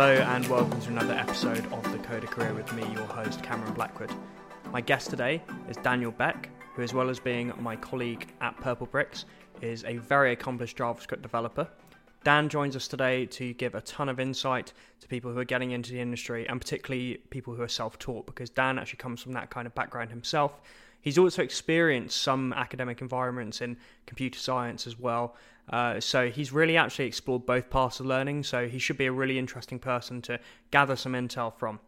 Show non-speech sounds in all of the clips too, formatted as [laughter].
Hello, and welcome to another episode of The Coder Career with me, your host, Cameron Blackwood. My guest today is Daniel Beck, who, as well as being my colleague at Purplebricks, is a very accomplished JavaScript developer. Dan joins us today to give a ton of insight to people who are getting into the industry and particularly people who are self taught because Dan actually comes from that kind of background himself. He's also experienced some academic environments in computer science as well. Uh, so he's really actually explored both paths of learning. So he should be a really interesting person to gather some intel from.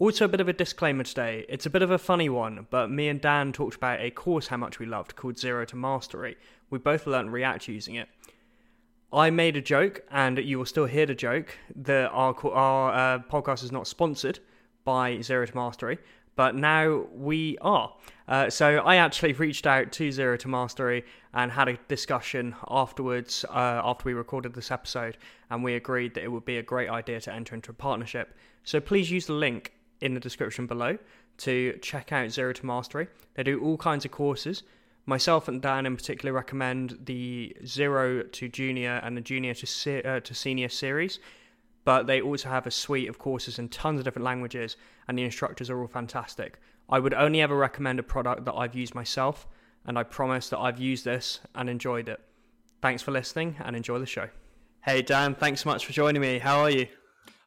Also, a bit of a disclaimer today. It's a bit of a funny one, but me and Dan talked about a course how much we loved called Zero to Mastery. We both learned React using it. I made a joke, and you will still hear the joke that our our uh, podcast is not sponsored by Zero to Mastery, but now we are. Uh, so I actually [laughs] reached out to Zero to Mastery and had a discussion afterwards uh, after we recorded this episode, and we agreed that it would be a great idea to enter into a partnership. So please use the link in the description below to check out Zero to Mastery. They do all kinds of courses myself and Dan in particular recommend the zero to junior and the junior to se- uh, to senior series. But they also have a suite of courses in tons of different languages, and the instructors are all fantastic. I would only ever recommend a product that I've used myself, and I promise that I've used this and enjoyed it. Thanks for listening and enjoy the show. Hey, Dan, thanks so much for joining me. How are you?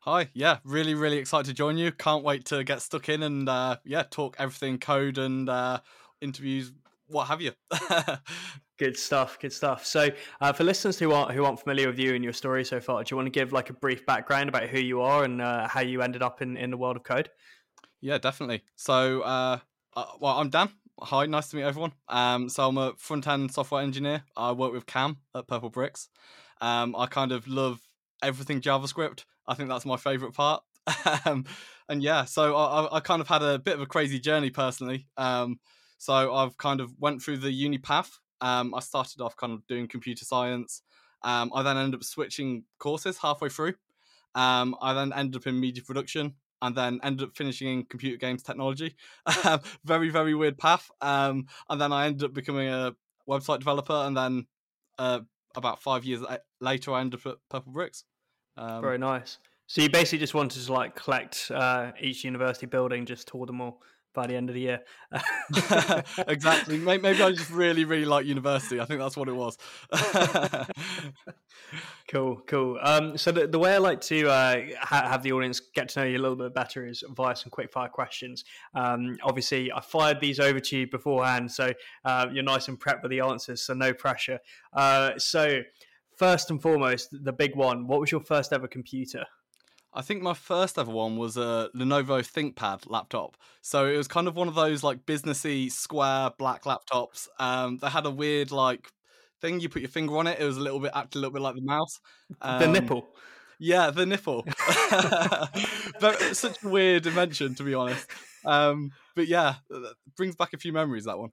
Hi, yeah, really, really excited to join you. Can't wait to get stuck in and uh, yeah, talk everything code and uh, interviews what have you. [laughs] good stuff, good stuff. So, uh, for listeners who aren't who aren't familiar with you and your story so far, do you want to give like a brief background about who you are and uh, how you ended up in in the world of code? Yeah, definitely. So, uh, uh well, I'm Dan. Hi, nice to meet everyone. Um, so I'm a front end software engineer. I work with Cam at Purplebricks. Um, I kind of love everything JavaScript. I think that's my favorite part. [laughs] um, and yeah, so I, I kind of had a bit of a crazy journey personally. Um, so I've kind of went through the uni path. Um, I started off kind of doing computer science. Um, I then ended up switching courses halfway through. Um, I then ended up in media production and then ended up finishing in computer games technology. [laughs] very, very weird path. Um, and then I ended up becoming a website developer. And then uh, about five years later, I ended up at Purplebricks. Um, very nice. So you basically just wanted to like collect uh, each university building, just tour them all by the end of the year. [laughs] exactly. Maybe I just really, really like university. I think that's what it was. [laughs] cool, cool. Um, so the, the way I like to uh, ha- have the audience get to know you a little bit better is via some quick fire questions. Um, obviously, I fired these over to you beforehand, so uh, you're nice and prepped with the answers, so no pressure. Uh, so first and foremost, the big one. What was your first ever computer? I think my first ever one was a Lenovo ThinkPad laptop. So it was kind of one of those like businessy square black laptops. Um, they had a weird like thing. You put your finger on it. It was a little bit acted a little bit like the mouse. Um, the nipple. Yeah, the nipple. [laughs] [laughs] such a weird invention, to be honest. Um, but yeah, brings back a few memories. That one.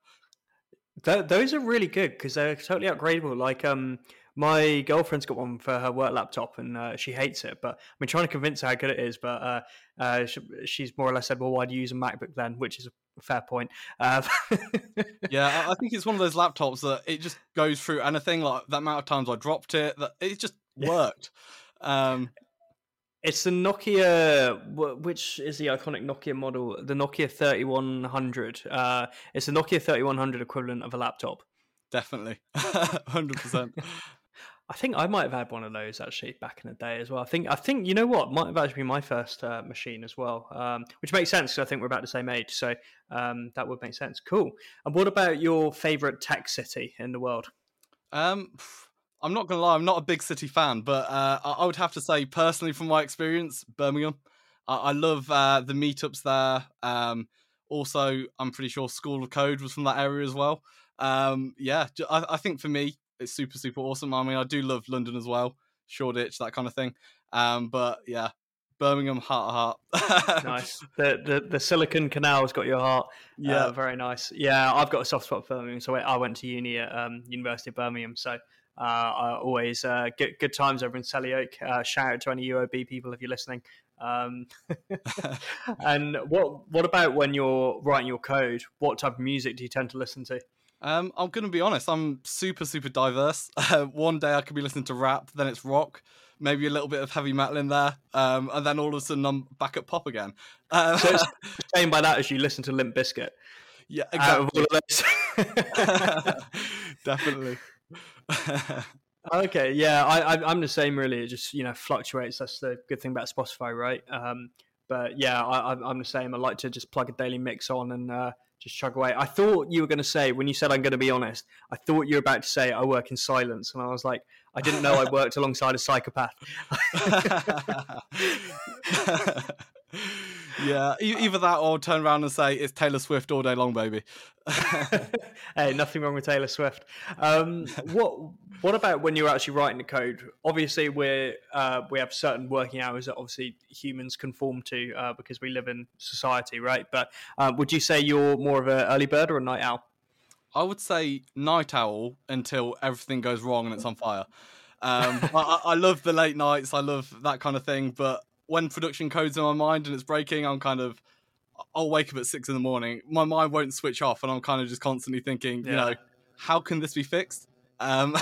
Th- those are really good because they're totally upgradable. Like um, my girlfriend's got one for her work laptop and uh, she hates it. But I've been trying to convince her how good it is. But uh, uh, she, she's more or less said, "Well, why do you use a MacBook then?" Which is a fair point. Uh, [laughs] yeah, I think it's one of those laptops that it just goes through anything. Like that amount of times I dropped it, that it just worked. Um, it's the Nokia, which is the iconic Nokia model, the Nokia 3100. Uh, it's the Nokia 3100 equivalent of a laptop. Definitely, [laughs] hundred percent. I think I might have had one of those actually back in the day as well. I think I think you know what might have actually been my first uh, machine as well, um, which makes sense because I think we're about the same age, so um, that would make sense. Cool. And what about your favorite tech city in the world? Um, I'm not gonna lie, I'm not a big city fan, but uh, I would have to say personally, from my experience, Birmingham. I, I love uh, the meetups there. Um, also, I'm pretty sure School of Code was from that area as well. Um, yeah, I, I think for me, it's super super awesome. I mean, I do love London as well, Shoreditch, that kind of thing. Um, but yeah, Birmingham, heart heart. [laughs] nice. The, the the Silicon Canal's got your heart. Yeah, uh, very nice. Yeah, I've got a soft spot for Birmingham. So I went to uni at um, University of Birmingham. So uh, I always uh, get good times over in Selly Oak. Uh, shout out to any UOB people if you're listening. Um, [laughs] [laughs] and what what about when you're writing your code? What type of music do you tend to listen to? Um, I'm going to be honest. I'm super, super diverse. [laughs] Uh, one day I could be listening to rap, then it's rock. maybe a little bit of heavy metal in there, um, and then all of a sudden I'm back at pop again. Um, so it's [laughs] saying by that as you listen to Limp Bizkit. Yeah, exactly. [laughs] Definitely. okay, yeah, I, I, am the same. Really, it just you know fluctuates. That's the good thing about Spotify, right? Um, but yeah, I, I'm the same. I like to just plug a daily mix on and uh, just chug away. I thought you were going to say when you said I'm going to be honest. I thought you were about to say I work in silence, and I was like, I didn't know I worked [laughs] alongside a psychopath. [laughs] [laughs] yeah, either that or turn around and say it's Taylor Swift all day long, baby. [laughs] hey, nothing wrong with Taylor Swift. Um, what What about when you're actually writing the code? Obviously, we're uh, we have certain working hours that obviously humans conform to uh, because we live in society, right? But uh, would you say you're more of an early bird or a night owl? I would say night owl until everything goes wrong and it's on fire. Um, I, I, love the late nights. I love that kind of thing. But when production code's in my mind and it's breaking, I'm kind of I'll wake up at six in the morning. My mind won't switch off, and I'm kind of just constantly thinking, yeah. you know, how can this be fixed? Um,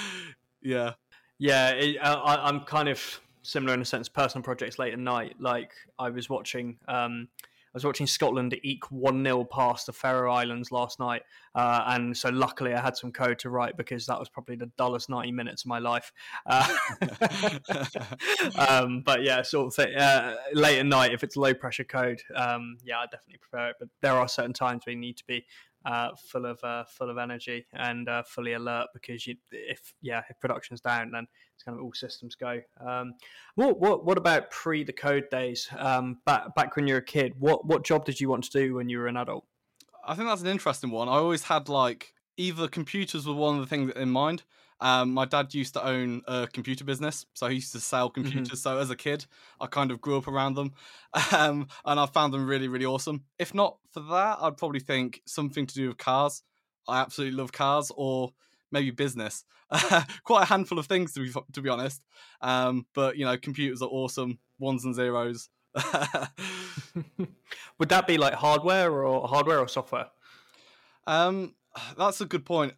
[laughs] yeah, yeah. It, I, I'm kind of similar in a sense. Personal projects late at night. Like I was watching. Um, was watching Scotland eke 1 0 past the Faroe Islands last night. Uh, and so luckily I had some code to write because that was probably the dullest 90 minutes of my life. Uh, [laughs] um, but yeah, sort of thing, uh, late at night, if it's low pressure code, um, yeah, I definitely prefer it. But there are certain times where you need to be uh, full of uh, full of energy and uh, fully alert because you, if yeah if production's down then it's kind of all systems go. Um, what what what about pre the code days? Um, back back when you were a kid, what what job did you want to do when you were an adult? I think that's an interesting one. I always had like either computers were one of the things in mind. Um, my dad used to own a computer business, so he used to sell mm-hmm. computers. Mm-hmm. So as a kid, I kind of grew up around them, [laughs] um, and I found them really, really awesome. If not for that, I'd probably think something to do with cars. I absolutely love cars, or maybe business. [laughs] Quite a handful of things to be to be honest. Um, but you know, computers are awesome, ones and zeros. [laughs] Would that be like hardware or hardware or software? Um, [sighs] that's a good point.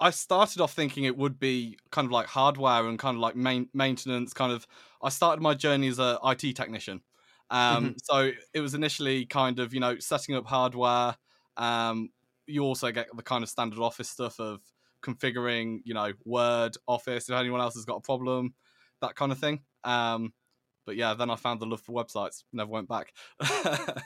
I started off thinking it would be kind of like hardware and kind of like main, maintenance. Kind of, I started my journey as a IT technician. Um, mm-hmm. So it was initially kind of you know setting up hardware. Um, you also get the kind of standard office stuff of configuring, you know, Word, Office. If anyone else has got a problem, that kind of thing. Um, but yeah, then I found the love for websites. Never went back. [laughs]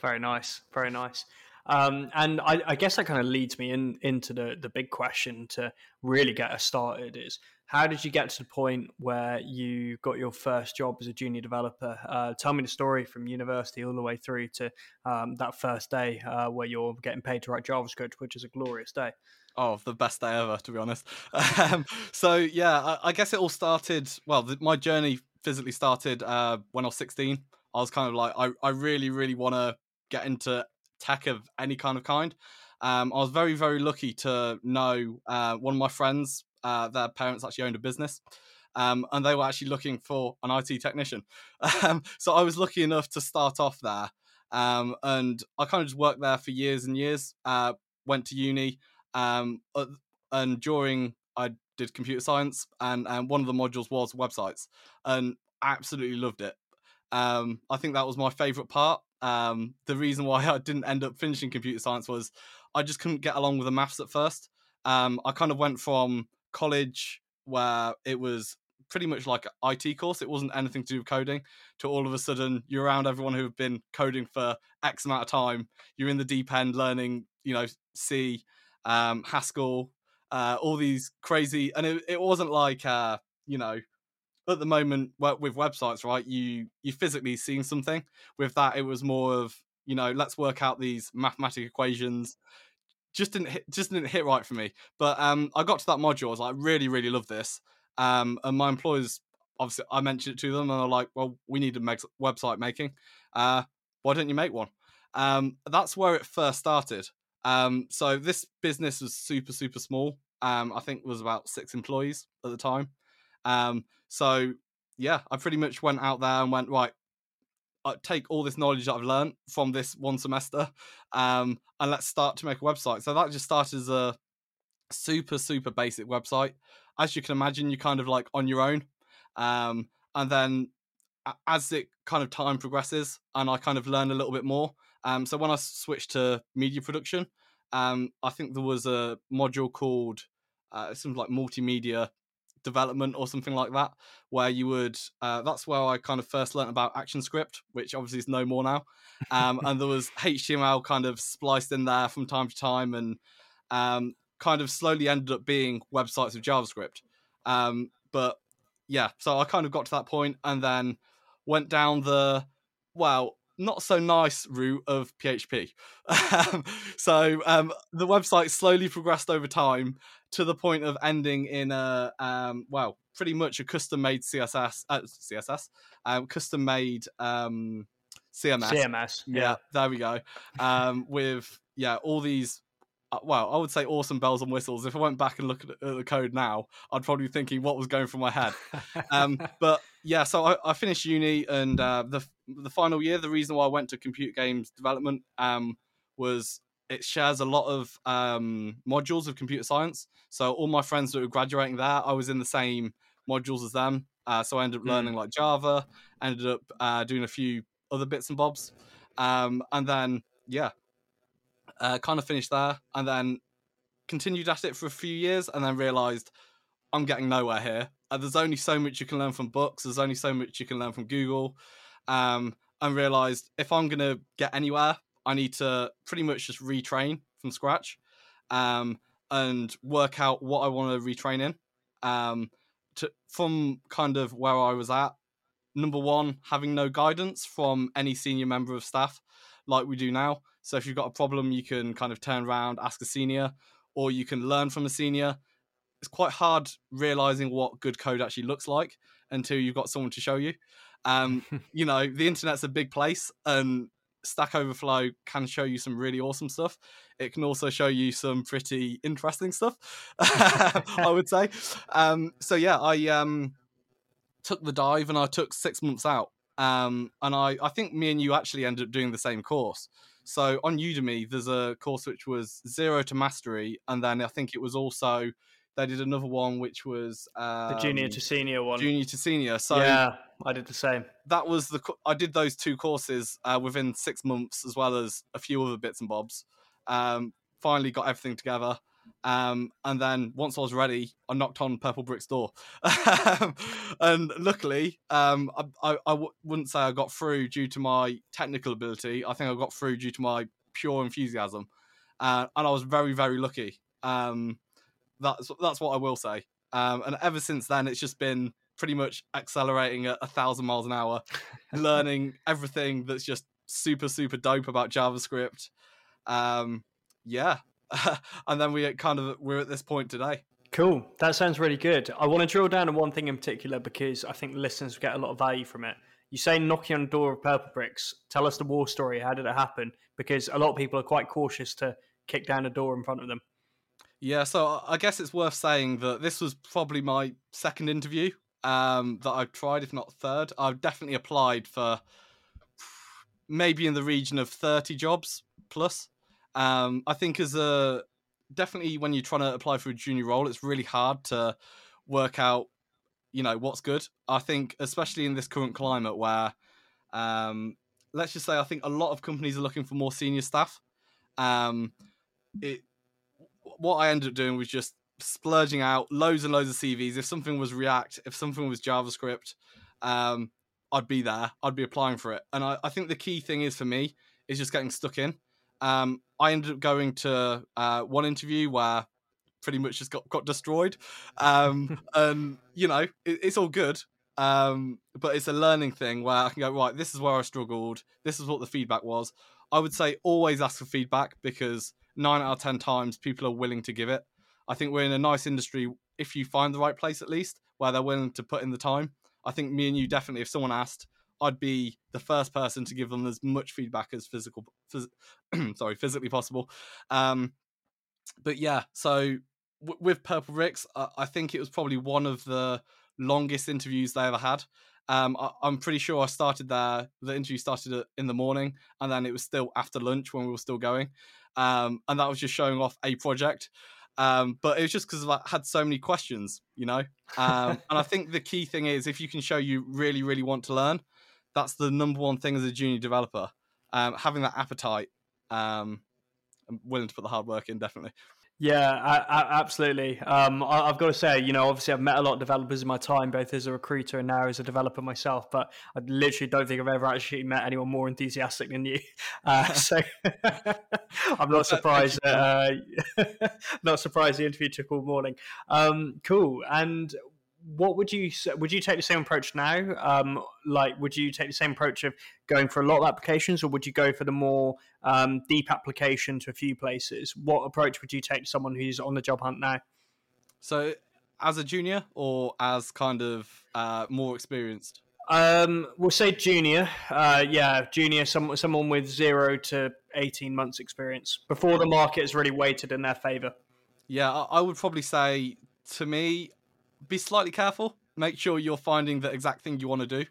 very nice, very nice. Um, and I, I, guess that kind of leads me in into the the big question to really get us started is how did you get to the point where you got your first job as a junior developer? Uh, tell me the story from university all the way through to um, that first day uh, where you're getting paid to write JavaScript, which is a glorious day. Oh, the best day ever, to be honest. [laughs] Um, so yeah, I, I, guess it all started. Well, the, my journey physically started uh, when I was 16. I was kind of like, I, I really, really want to get into tech of any kind of kind. Um, I was very, very lucky to know uh, one of my friends. Uh, their parents actually owned a business, um, and they were actually looking for an IT technician. [laughs] Um, so I was lucky enough to start off there, um, and I kind of just worked there for years and years. Uh, went to uni, um, uh, and during I did computer science, and and one of the modules was websites, and absolutely loved it. Um, I think that was my favorite part. Um, the reason why [laughs] I didn't end up finishing computer science was I just couldn't get along with the maths at first. Um, I kind of went from college where it was pretty much like an IT course. It wasn't anything to do with coding. To all of a sudden, you're around everyone who've been coding for X amount of time. You're in the deep end learning, you know, C, um, Haskell, uh, all these crazy, and it, it wasn't like uh, you know, at the moment with websites, right? You you physically seeing something. With that, it was more of you know, let's work out these mathematical equations. Just didn't hit, just didn't hit right for me. But um, I got to that module. I was like, really, really love this. Um, and my employers, obviously, I mentioned it to them, and they're like, well, we need to make website making. Uh, why don't you make one? Um, that's where it first started. Um, so this business was super, super small. Um, I think was about six employees at the time. Um, so yeah, I pretty much went out there and went right. I take all this knowledge that I've learned from this one semester, um, and let's start to make a website. So that just started as a super, super basic website. As you can imagine, you're kind of like on your own. Um, and then as it kind of time progresses and I kind of learn a little bit more. Um, so when I switched to media production, um, I think there was a module called uh, something like multimedia development or something like that, where you would. Uh, that's where I kind of first learned about ActionScript, which obviously is no more now. Um, and there was HTML kind of spliced in there from time to time, and um, kind of slowly ended up being websites of JavaScript. Um, but yeah, so I kind of got to that point, and then went down the well not so nice route of PHP. so um, the website slowly progressed over time to the point of ending in a um, well, pretty much a custom made CSS, uh, CSS, um, custom made um, CMS. CMS. Yeah, yeah there we go. Um, with yeah, all these uh, well, I would say awesome bells and whistles. If I went back and looked at the code now, I'd probably be thinking what was going through my head. um, but yeah, so I, I finished uni, and uh, the the final year, the reason why I went to computer games development um, was it shares a lot of um, modules of computer science. So all my friends that were graduating there, I was in the same modules as them. Uh, so I ended up hmm. learning mm. like Java, ended up uh, doing a few other bits and bobs, um, and then yeah, uh, kind of finished there, and then continued at it for a few years, and then realized I'm getting nowhere here. Uh, there's only so much you can learn from books. There's only so much you can learn from Google. Um, and realized if I'm gonna get anywhere, I need to pretty much just retrain from scratch, um, and work out what I want to retrain in. Um, to from kind of where I was at. Number one, having no guidance from any senior member of staff, like we do now. So if you've got a problem, you can kind of turn around, ask a senior, or you can learn from a senior. It's quite hard realizing what good code actually looks like until you've got someone to show you. Um, [laughs] you know, the internet's a big place, and Stack Overflow can show you some really awesome stuff. It can also show you some pretty interesting stuff, [laughs] I would say. Um, so yeah, I um, took the dive and I took six months out. Um, and I, I think me and you actually ended up doing the same course. So on Udemy, there's a course which was zero to mastery, and then I think it was also they did another one which was um, the junior to senior one. Junior to senior. So yeah, I did the same. That was the I did those two courses uh, within six months, as well as a few other bits and bobs. Um, finally got everything together. Um, and then once I was ready, I knocked on Purple Brick's door. [laughs] and luckily, um, I, I, I w- wouldn't say I got through due to my technical ability. I think I got through due to my pure enthusiasm. Uh, and I was very, very lucky. Um, that's that's what I will say. Um, and ever since then, it's just been pretty much accelerating at a thousand miles an hour, learning [laughs] everything that's just super, super dope about JavaScript. Um, yeah, [laughs] and then we kind of we're at this point today. Cool. That sounds really good. I want to drill down on one thing in particular because I think listeners get a lot of value from it. You say knocking on the door of Purplebricks. Tell us the war story. How did it happen? Because a lot of people are quite cautious to kick down a door in front of them. Yeah, so I guess it's worth saying that this was probably my second interview um, that I've tried, if not third. I've definitely applied for maybe in the region of 30 jobs plus. Um, I think as a definitely when you're trying to apply for a junior role, it's really hard to work out, you know, what's good. I think especially in this current climate where, um, let's just say, I think a lot of companies are looking for more senior staff. Um, it what I ended up doing was just splurging out loads and loads of CVs. If something was React, if something was JavaScript, um, I'd be there. I'd be applying for it. And I, I, think the key thing is for me is just getting stuck in. Um, I ended up going to uh, one interview where pretty much just got, got destroyed. Um, [laughs] and, you know, it, it's all good. Um, but it's a learning thing where I can go, right, this is where I struggled. This is what the feedback was. I would say always ask for feedback because nine out of 10 times people are willing to give it. I think we're in a nice industry if you find the right place at least where they're willing to put in the time. I think me and you definitely, if someone asked, I'd be the first person to give them as much feedback as physical, phys- [clears throat] sorry, physically possible. Um, but yeah, so w- with Purplebricks, I-, I think it was probably one of the longest interviews they ever had. Um, I- am pretty sure I started there. The interview started in the morning, and then it was still after lunch when we were still going. Um, and that was just showing off a project. Um, but it was just because I had so many questions, you know. Um, and I think the key thing is if you can show you really, really want to learn, that's the number one thing as a junior developer. Um, having that appetite, um, I'm willing to put the hard work in, definitely. Yeah, I, I, absolutely. Um, I, have got to say, you know, obviously I've met a lot of developers in my time, both as a recruiter and now as a developer myself. But I literally don't think I've ever actually met anyone more enthusiastic than you. Uh, [laughs] so [laughs] I'm not surprised. Uh, [laughs] not surprised the interview took all morning. Um, cool. And what would you would you take the same approach now? Um, like, would you take the same approach of going for a lot of applications, or would you go for the more um, deep application to a few places? What approach would you take to someone who's on the job hunt now? So, as a junior, or as kind of uh, more experienced? Um, we'll say junior. Uh, yeah, junior. Some, someone with zero to eighteen months experience before the market is really weighted in their favor. Yeah, I would probably say to me, be slightly careful. Make sure you're finding the exact thing you want to do.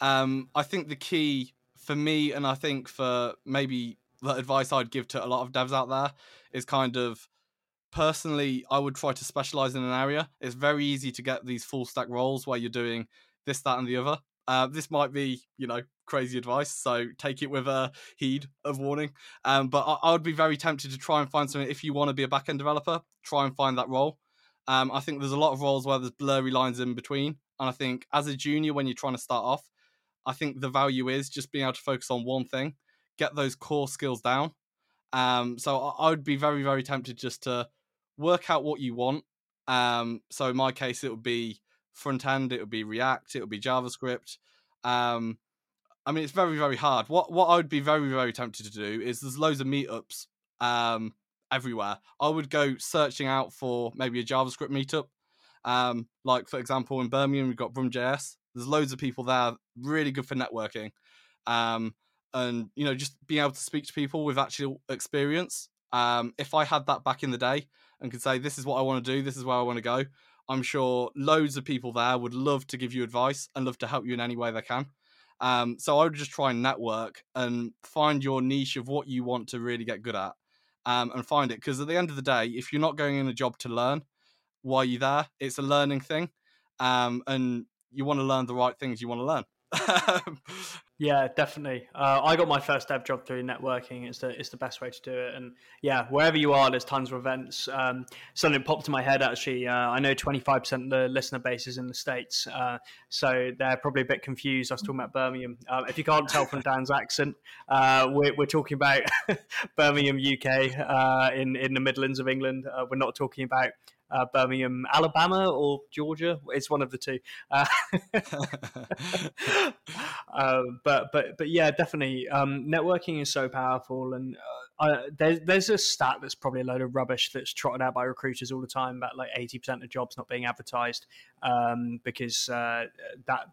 Um, I think the key for me, and I think for maybe the advice I'd give to a lot of devs out there, is kind of personally, I would try to specialize in an area. It's very easy to get these full stack roles where you're doing this, that, and the other. Uh, this might be, you know, crazy advice, so take it with a heed of warning. Um, but I, I, would be very tempted to try and find something. If you want to be a backend developer, try and find that role. Um, I think there's a lot of roles where there's blurry lines in between. And I think as a junior, when you're trying to start off, I think the value is just being able to focus on one thing, get those core skills down. Um, so I, I would be very, very tempted just to work out what you want. Um, so in my case, it would be front end, it would be React, it would be JavaScript. Um, I mean, it's very, very hard. What what I would be very, very tempted to do is there's loads of meetups um, everywhere. I would go searching out for maybe a JavaScript meetup. Um, like for example, in Birmingham, we've got BrumJS. There's loads of people there, really good for networking. Um, and you know, just being able to speak to people with actual experience. Um, if I had that back in the day and could say, "This is what I want to do. This is where I want to go," I'm sure loads of people there would love to give you advice and love to help you in any way they can. Um, so I would just try and network and find your niche of what you want to really get good at um, and find it. Because at the end of the day, if you're not going in a job to learn while you're there, it's a learning thing. Um, and you want to learn the right things you want to learn. [laughs] yeah, definitely. Uh, I got my first dev job through networking. It's the it's the best way to do it. And yeah, wherever you are, there's tons of events. Um, something popped in my head actually. Uh, I know 25% of the listener base is in the states, uh, so they're probably a bit confused. I was talking about Birmingham. Uh, if you can't tell from Dan's [laughs] accent, uh, we're, we're talking about [laughs] Birmingham, UK, uh, in in the Midlands of England. we're not talking about uh, Birmingham, Alabama, or Georgia. It's one of the two. Uh, uh, [laughs] but but but yeah, definitely. Um, networking is so powerful, and uh, there's there's a stat that's probably a load of rubbish that's trotted out by recruiters all the time about like eighty percent of jobs not being advertised um, because uh, that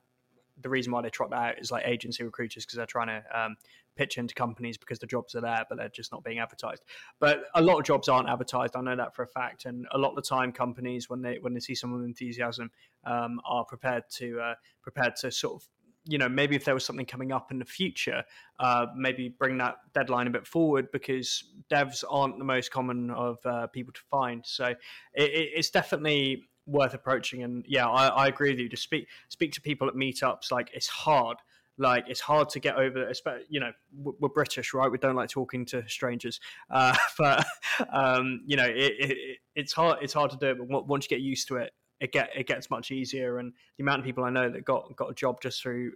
the reason why they trot that out is like agency recruiters because they're trying to um, pitch into companies because the jobs are there, but they're just not being advertised. But a lot of jobs aren't advertised. I know that for a fact. And a lot of the time, companies when they when they see someone with enthusiasm um, are prepared to uh, prepared to sort of you know maybe if there was something coming up in the future uh, maybe bring that deadline a bit forward because devs aren't the most common of uh, people to find so it, it's definitely worth approaching and yeah I, I, agree with you to speak speak to people at meetups like it's hard like it's hard to get over. You know, we're British, right? We don't like talking to strangers, [laughs] uh, but um, you know, it, it, it's hard. It's hard to do it. But once you get used to it, it get it gets much easier. And the amount of people I know that got got a job just through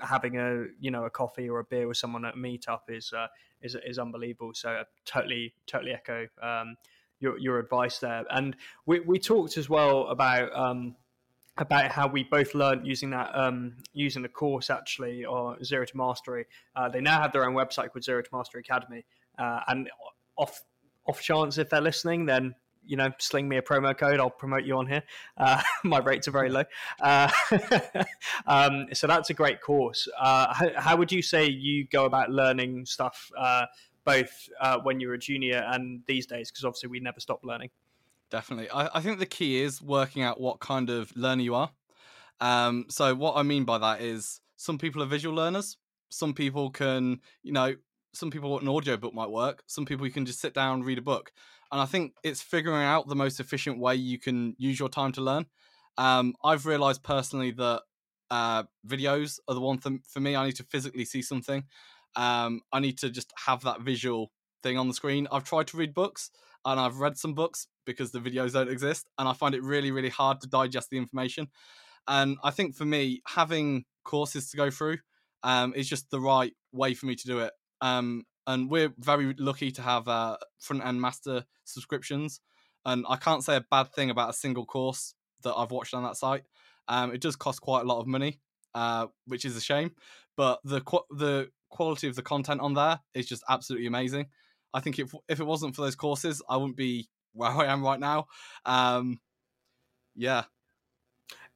having a you know a coffee or a beer with someone at a meetup is uh, is is unbelievable. So I totally totally echo um, your your advice there. And we we talked as well about. Um, about how we both learned using that um, using the course actually or zero to mastery. Uh, they now have their own website called zero to mastery academy. Uh, and off off chance if they're listening then you know sling me a promo code. I'll promote you on here. Uh, [laughs] my rates are very low. Uh, [laughs] um, so that's a great course. Uh, how, how, would you say you go about learning stuff uh, both when you were a junior and these days? Because obviously we never stop learning Definitely. I, I think the key is working out what kind of learner you are. Um, so what I mean by that is some people are visual learners. Some people can, you know, some people an audio book might work. Some people you can just sit down read a book. And I think it's figuring out the most efficient way you can use your time to learn. Um, I've realized personally that uh, videos are the one thing for me. I need to physically see something. Um, I need to just have that visual thing on the screen. I've tried to read books and I've read some books because the videos don't exist, and I find it really, really hard to digest the information. And I think for me, having courses to go through um, is just the right way for me to do it. Um, and we're very lucky to have uh, front end master subscriptions. And I can't say a bad thing about a single course that I've watched on that site. Um, it does cost quite a lot of money, uh, which is a shame. But the qu- the quality of the content on there is just absolutely amazing. I think if if it wasn't for those courses, I wouldn't be where I am right now. Um, yeah,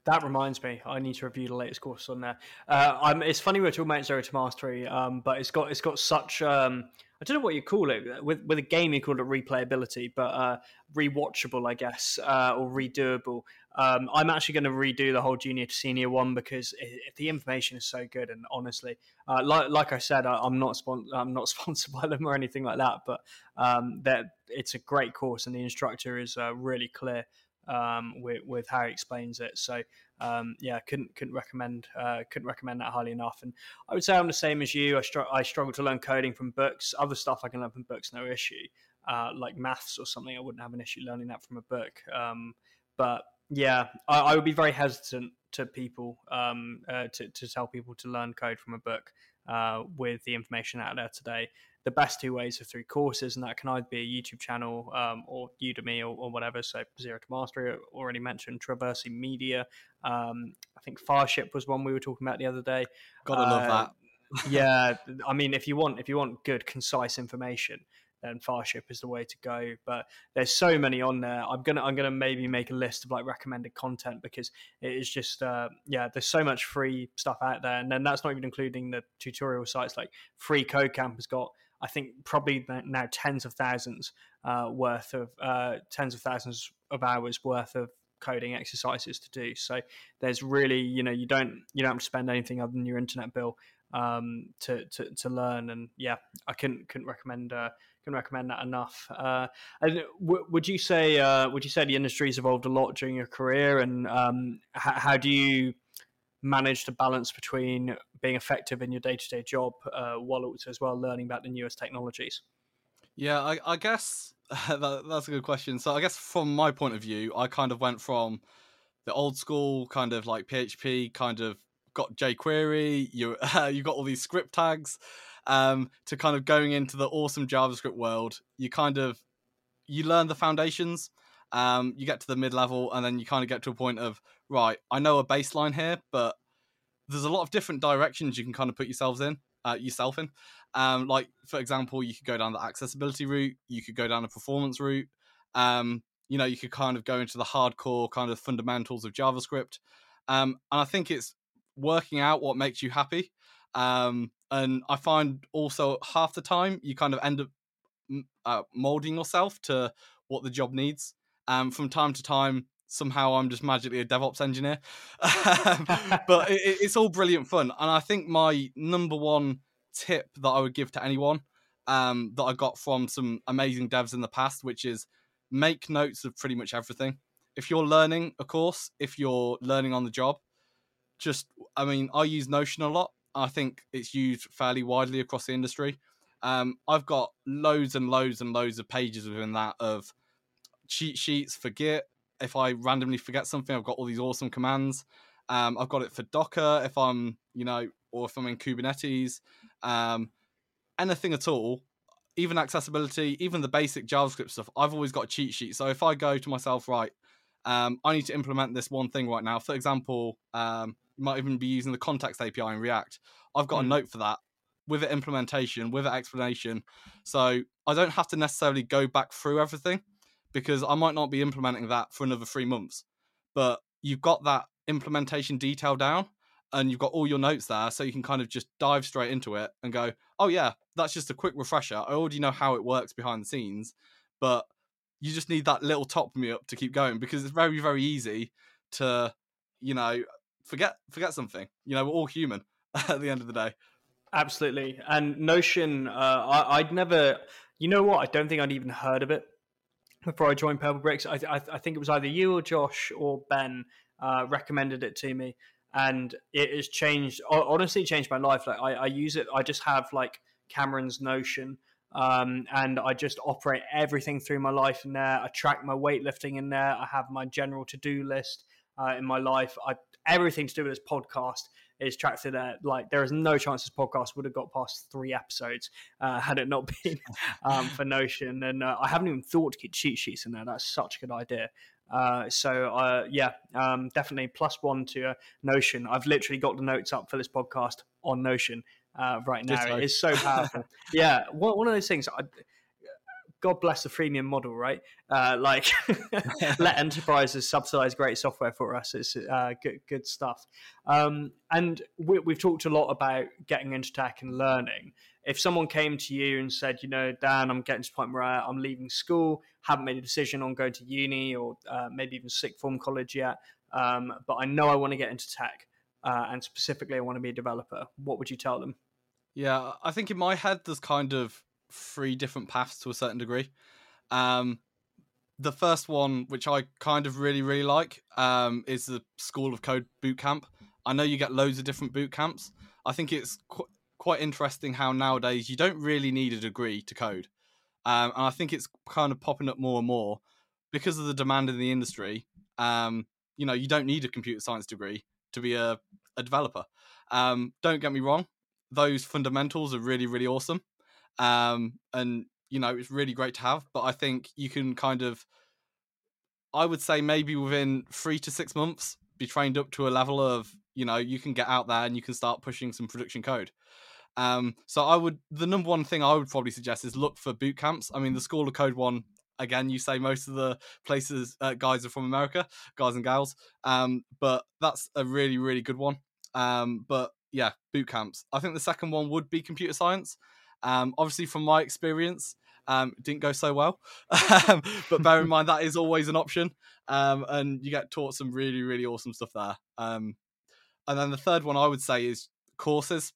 that reminds me, I need to review the latest course on there. Uh, it's funny we're talking about Zero to Mastery, um, but it's got it's got such um, I don't know what you call it with with a game you call it replayability, but uh, rewatchable, I guess, uh, or redoable. Um, I'm actually going to redo the whole junior to senior one because it, it, the information is so good, and honestly, uh, like, like I said, I, am not spon- I'm not [laughs] sponsored by them or anything like that, but um, that it's a great course, and the instructor is uh, really clear um, with, with how he explains it. So um, yeah, couldn't couldn't recommend uh, couldn't recommend that highly enough. And I would say I'm the same as you. I, str- I struggle to learn coding from books. Other stuff I can learn from books, no issue. Uh, like maths or something, I wouldn't have an issue learning that from a book. Um, but yeah, I, I, would be very hesitant to people um, uh, to to tell people to learn code from a book uh, with the information out there today the best two ways are through courses, and that can either be a YouTube channel um, or Udemy or, or, whatever. So Zero to Mastery, already mentioned, Traversy Media. Um, I think Fireship was one we were talking about the other day. Gotta uh, love that. yeah, I mean, if you want if you want good, concise information, then Fireship is the way to go. But there's so many on there. I'm gonna I'm gonna maybe make a list of like recommended content because it is just uh, yeah, there's so much free stuff out there, and then that's not even including the tutorial sites like Free Code Camp has got I think probably now tens of thousands uh, worth of uh, tens of thousands of hours worth of coding exercises to do. So there's really you know you don't you don't have to spend anything other than your internet bill um, to, to to learn. And yeah, I couldn't couldn't recommend. Uh, can recommend that enough. Uh, and w- would you say uh, would you say the industry's evolved a lot during your career, and um, h- how do you manage the balance between being effective in your day-to-day job uh, while also as well learning about the newest technologies? Yeah i, I guess [laughs] that, that's a good question. So i guess from my point of view i kind of went from the old school kind of like php kind of got jquery you [laughs] you got all these script tags um, to kind of going into the awesome javascript world you kind of you learn the foundations um, you get to the mid level, and then you kind of get to a point of right. I know a baseline here, but there's a lot of different directions you can kind of put yourselves in, uh, yourself in. Um, like for example, you could go down the accessibility route, you could go down a performance route. Um, you know, you could kind of go into the hardcore kind of fundamentals of JavaScript. Um, and I think it's working out what makes you happy. Um, and I find also half the time you kind of end up uh, molding yourself to what the job needs. Um, from time to time, somehow I'm just magically a DevOps engineer. [laughs] But it, it's all brilliant fun. And I think my number one tip that I would give to anyone um, that I got from some amazing devs in the past, which is make notes of pretty much everything. If you're learning a course, if you're learning on the job, just, I mean, I use Notion a lot. I think it's used fairly widely across the industry. Um, I've got loads and loads and loads of pages within that of cheat sheets for Git. If I randomly forget something, I've got all these awesome commands. Um, I've got it for Docker if I'm, you know, or if I'm in Kubernetes. Um, anything at all, even accessibility, even the basic JavaScript stuff, I've always got a cheat sheet. So if I go to myself, right, um, I need to implement this one thing right now. For example, um, you might even be using the context API in React. I've got mm. a note for that with an implementation, with an explanation. So I don't have to necessarily go back through everything because I might not be implementing that for another three months. But you've got that implementation detail down and you've got all your notes there so you can kind of just dive straight into it and go, oh, yeah, that's just a quick refresher. I already know how it works behind the scenes, but you just need that little top me up to keep going because it's very, very easy to, you know, forget forget something. You know, we're all human [laughs] at the end of the day. Absolutely. And Notion, uh, I, would never, you know what? I don't think I'd even heard of it before I joined Purplebricks. I, I, I think it was either you or Josh or Ben uh, recommended it to me. And it has changed, honestly, changed my life. Like I, I use it, I just have like Cameron's Notion. Um, and I just operate everything through my life in there. I track my weightlifting in there. I have my general to do list uh, in my life. I everything to do with this podcast is tracked to there. Like there is no chance this podcast would have got past three episodes uh, had it not [laughs] been um, for Notion. And uh, I haven't even thought to keep cheat sheets in there. That's such a good idea. Uh, so uh, yeah, um, definitely plus one to uh, Notion. I've literally got the notes up for this podcast on Notion uh, right now. It is so powerful. [laughs] yeah, one, one of those things. I, God bless the freemium model, right? Uh, like, [laughs] let enterprises subsidize great software for us. It's uh, good, good stuff. Um, and we, we've talked a lot about getting into tech and learning. If someone came to you and said, you know, Dan, I'm getting to the point where I'm leaving school, haven't made a decision on going to uni or uh, maybe even sixth form college yet, um, but I know I want to get into tech, uh, and specifically I want to be a developer, what would you tell them? Yeah, I think in my head there's kind of three different paths to a certain degree. Um, the first one, which I kind of really really like, um, is the School of Code boot camp. I know you get loads of different boot camps. I think it's qu- quite interesting how nowadays you don't really need a degree to code, um, and I think it's kind of popping up more and more because of the demand in the industry. Um, you know, you don't need a computer science degree to be a, a developer. Um, don't get me wrong; those fundamentals are really really awesome um, and you know it's really great to have. But I think you can kind of, I would say maybe within three to six months, be trained up to a level of you know you can get out there and you can start pushing some production code. Um, so I would the number one thing I would probably suggest is look for boot camps. I mean, the School of Code one again you say most of the places uh, guys are from america guys and gals um, but that's a really really good one um, but yeah boot camps i think the second one would be computer science um, obviously, from my experience, um, didn't go so well. [laughs] But bear in [laughs] mind that is always an option, um, and you get taught some really, really awesome stuff there. Um, and then the third one I would say is courses.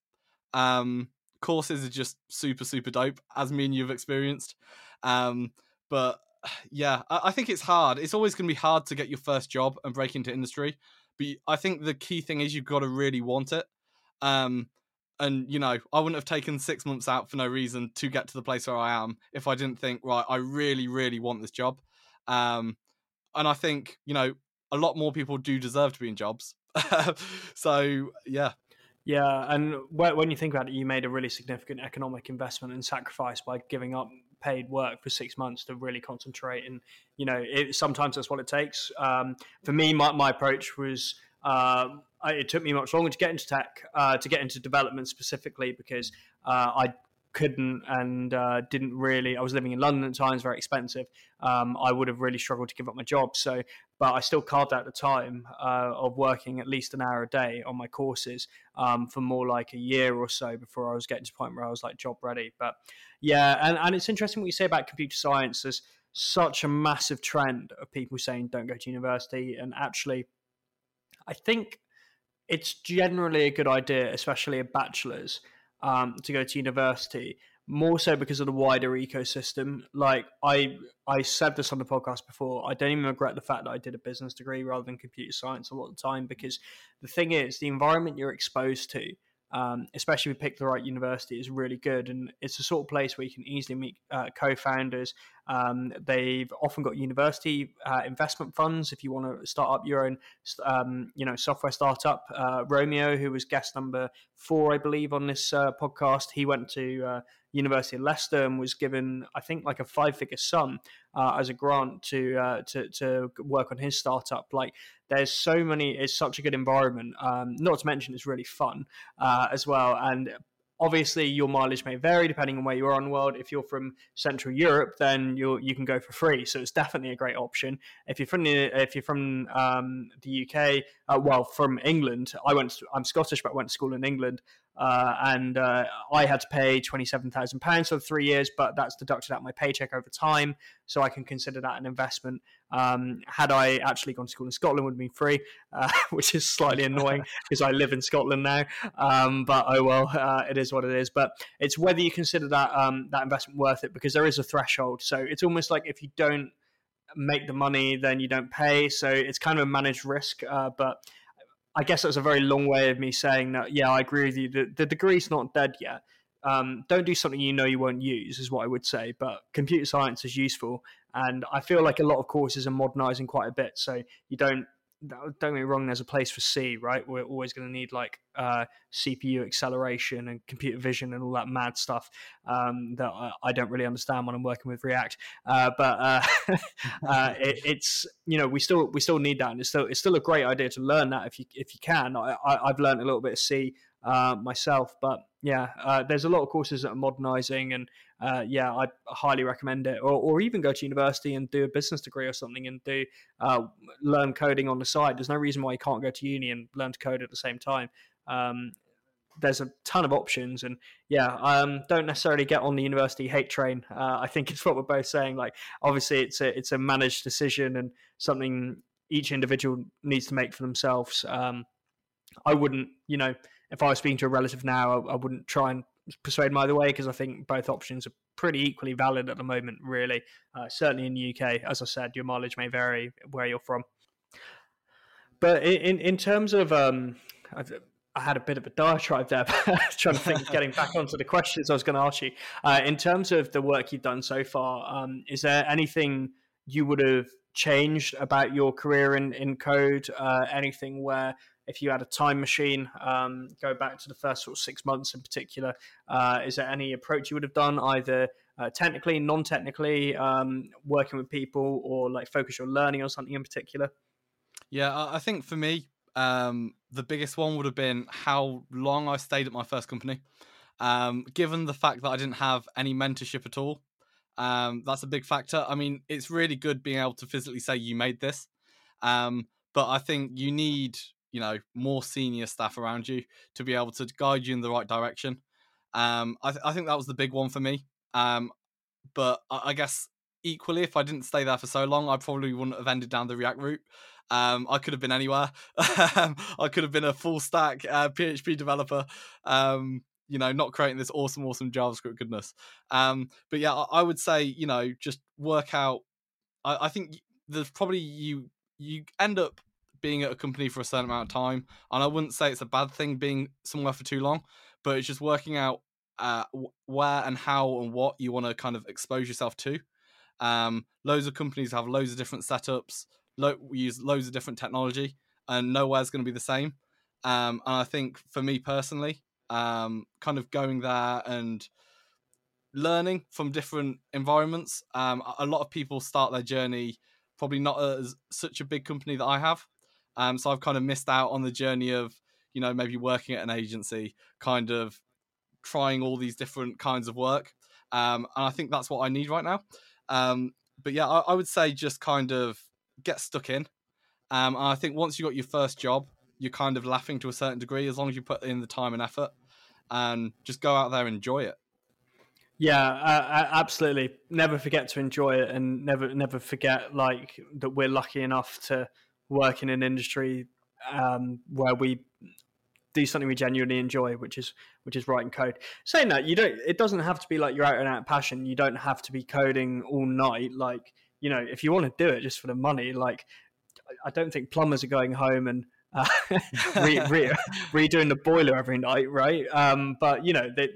Um, courses are just super, super dope, as me and you've experienced. Um, but [sighs] yeah, I, I think it's hard. It's always going to be hard to get your first job and break into industry. But I think the key thing is you've got to really want it. Um, and you know i wouldn't have taken six months out for no reason to get to the place where i am if i didn't think right i really really want this job. Um and i think you know a lot more people do deserve to be in jobs. [laughs] So yeah. Yeah and when you think about it you made a really significant economic investment and sacrifice by giving up paid work for six months to really concentrate and you know it, sometimes that's what it takes. Um, for me my, my approach was uh, it took me much longer to get into tech, uh, to get into development specifically, because uh, I couldn't and uh, didn't really. I was living in London at times, very expensive. Um, I would have really struggled to give up my job. So, but I still carved out the time uh, of working at least an hour a day on my courses um, for more like a year or so before I was getting to the point where I was like job ready. But yeah, and, and it's interesting what you say about computer science. There's such a massive trend of people saying don't go to university, and actually, I think it's generally a good idea, especially a bachelor's, um, to go to university. More so because of the wider ecosystem. Like I, I said this on the podcast before. I don't even regret the fact that I did a business degree rather than computer science a lot of the time because the thing is, the environment you're exposed to um, especially if you pick the right university, is really good. And it's the sort of place where you can easily meet uh, co-founders. Um, they've often got university uh, investment funds if you want to start up your own, um, you know, software startup. Uh, Romeo, who was guest number four, I believe, on this uh, podcast, he went to uh, University of Leicester and was given, I think, like a five-figure sum uh, as a grant to uh, to to work on his startup. Like, there's so many. It's such a good environment. Um, not to mention, it's really fun uh, as well. And obviously, your mileage may vary depending on where you are in the world. If you're from Central Europe, then you you can go for free. So it's definitely a great option. If you're from the if you're from um, the UK, uh, well, from England, I went. To, I'm Scottish, but I went to school in England. Uh, and uh, I had to pay twenty seven thousand pounds for three years, but that's deducted out my paycheck over time, so I can consider that an investment. Um, had I actually gone to school in Scotland, would have been free, uh, [laughs] which is slightly annoying [laughs] because I live in Scotland now. Um, but oh well, uh, it is what it is. But it's whether you consider that um, that investment worth it because there is a threshold. So it's almost like if you don't make the money, then you don't pay. So it's kind of a managed risk. Uh, but I guess that's a very long way of me saying that. Yeah, I agree with you. The, the degree's not dead yet. Um, don't do something you know you won't use, is what I would say. But computer science is useful, and I feel like a lot of courses are modernizing quite a bit. So you don't don't get me wrong, there's a place for C, right? We're always going to need like uh, CPU acceleration and computer vision and all that mad stuff um, that I, I, don't really understand when I'm working with React. Uh, but uh, [laughs] uh, [laughs] it, it's you know we still we still need that, and it's still it's still a great idea to learn that if you if you can. I, I, have learned a little bit of C uh, myself, but yeah, uh, there's a lot of courses that are modernizing, and uh, yeah, I highly recommend it. Or, or even go to university and do a business degree or something, and do uh, learn coding on the side. There's no reason why you can't go to uni and learn to code at the same time. Um, there's a ton of options, and yeah, um, don't necessarily get on the university hate train. Uh, I think it's what we're both saying. Like, obviously, it's a it's a managed decision and something each individual needs to make for themselves. Um, I wouldn't, you know if I was speaking to a relative now, I, I wouldn't try and persuade them either way because I think both options are pretty equally valid at the moment, really. Uh, certainly in the UK, as I said, your mileage may vary where you're from. But in, in terms of, um, i had a bit of a diatribe there, [laughs] trying to think, of getting back onto the questions I was going to ask you. Uh, in terms of the work you've done so far, um, is there anything you would have changed about your career in, in code? Uh, anything where if you had a time machine, um, go back to the first sort of six months in particular, uh, is there any approach you would have done either uh, technically, non-technically, um, working with people, or like focus your learning on something in particular? Yeah, I think for me, um, the biggest one would have been how long I stayed at my first company. Um, given the fact that I didn't have any mentorship at all, um, that's a big factor. I mean, it's really good being able to physically say you made this, um, but I think you need you know more senior staff around you to be able to guide you in the right direction. Um, I, th- I think that was the big one for me. Um, but I, I, guess equally, if I didn't stay there for so long, I probably wouldn't have ended down the React route. Um, I could have been anywhere. [laughs] I could have been a full stack uh, PHP developer. Um, you know, not creating this awesome, awesome JavaScript goodness. Um, but yeah, I, I, would say, you know, just work out. I, I think there's probably you you end up being at a company for a certain amount of time. And I wouldn't say it's a bad thing being somewhere for too long, but it's just working out uh, where and how and what you want to kind of expose yourself to. Um, loads of companies have loads of different setups, lo- use loads of different technology, and nowhere's going to be the same. Um, and I think for me personally, um, kind of going there and learning from different environments. Um, a lot of people start their journey probably not as such a big company that I have. Um, so I've kind of missed out on the journey of, you know, maybe working at an agency, kind of trying all these different kinds of work. Um, and I think that's what I need right now. Um, but yeah, I, I, would say just kind of get stuck in. Um, I think once you got your first job, you're kind of laughing to a certain degree as long as you put in the time and effort and just go out there and enjoy it. Yeah, uh, absolutely. Never forget to enjoy it, and never never forget like that we're lucky enough to work in an industry um, where we do something we genuinely enjoy, which is which is writing code. Saying that, you don't. It doesn't have to be like your out and out passion. You don't have to be coding all night. Like you know, if you want to do it just for the money, like I don't think plumbers are going home and uh, [laughs] re, re, redoing the boiler every night, right? Um, but you know, they,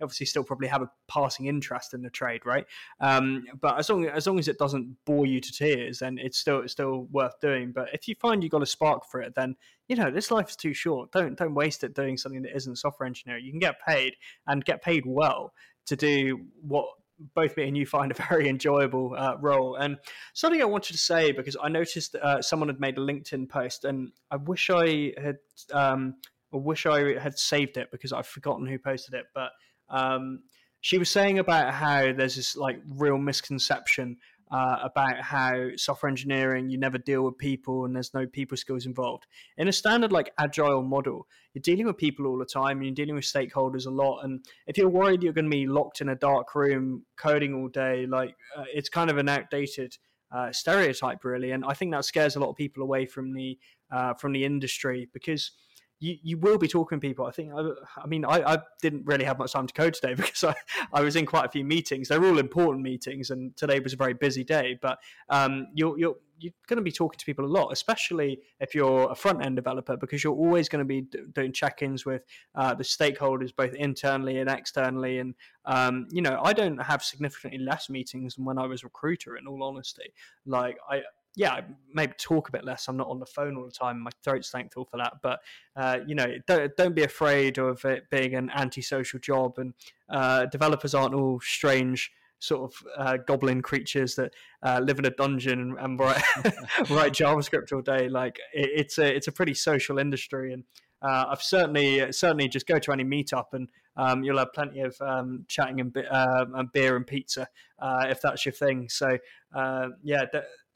obviously still probably have a passing interest in the trade, right? Um, but as long as long as it doesn't bore you to tears, then it's still it's still worth doing. But if you find you've got a spark for it, then you know this life is too short. Don't don't waste it doing something that isn't software engineering. You can get paid and get paid well to do what both me and you find [laughs] a very enjoyable uh, role. And something I wanted to say because I noticed uh, someone had made a LinkedIn post, and I wish I had. Um, I wish I had saved it because I've forgotten who posted it, but um, she was saying about how there's this like real misconception uh, about how software engineering you never deal with people and there's no people skills involved. In a standard like agile model, you're dealing with people all the time and you're dealing with stakeholders a lot. And if you're worried you're going to be locked in a dark room coding all day, like uh, it's kind of an outdated uh, stereotype, really. And I think that scares a lot of people away from the uh, from the industry because you, you will be talking to people. I think, I, I mean, I, I, didn't really have much time to code today [laughs] because I, I was in quite a few meetings. They're all important meetings, and today was a very busy day. But um, you're, you're, you're going to be talking to people a lot, especially if you're a front end developer, because you're always going to be doing check ins with uh, the stakeholders, both internally and externally. And, um, you know, I don't have significantly less meetings than when I was recruiter, in all honesty. Like, I, yeah, maybe talk a bit less. I'm not on the phone all the time. My throat's thankful for that. But uh, you know, don't don't be afraid of it being an antisocial job. And uh, developers aren't all strange sort of uh, goblin creatures that uh, live in a dungeon and, write, [laughs] write JavaScript all day. Like it, it's a it's a pretty social industry, and uh, I've certainly certainly just go to any meetup and um, you'll have plenty of um, chatting and, uh, and, beer and pizza uh, if that's your thing. So uh, yeah,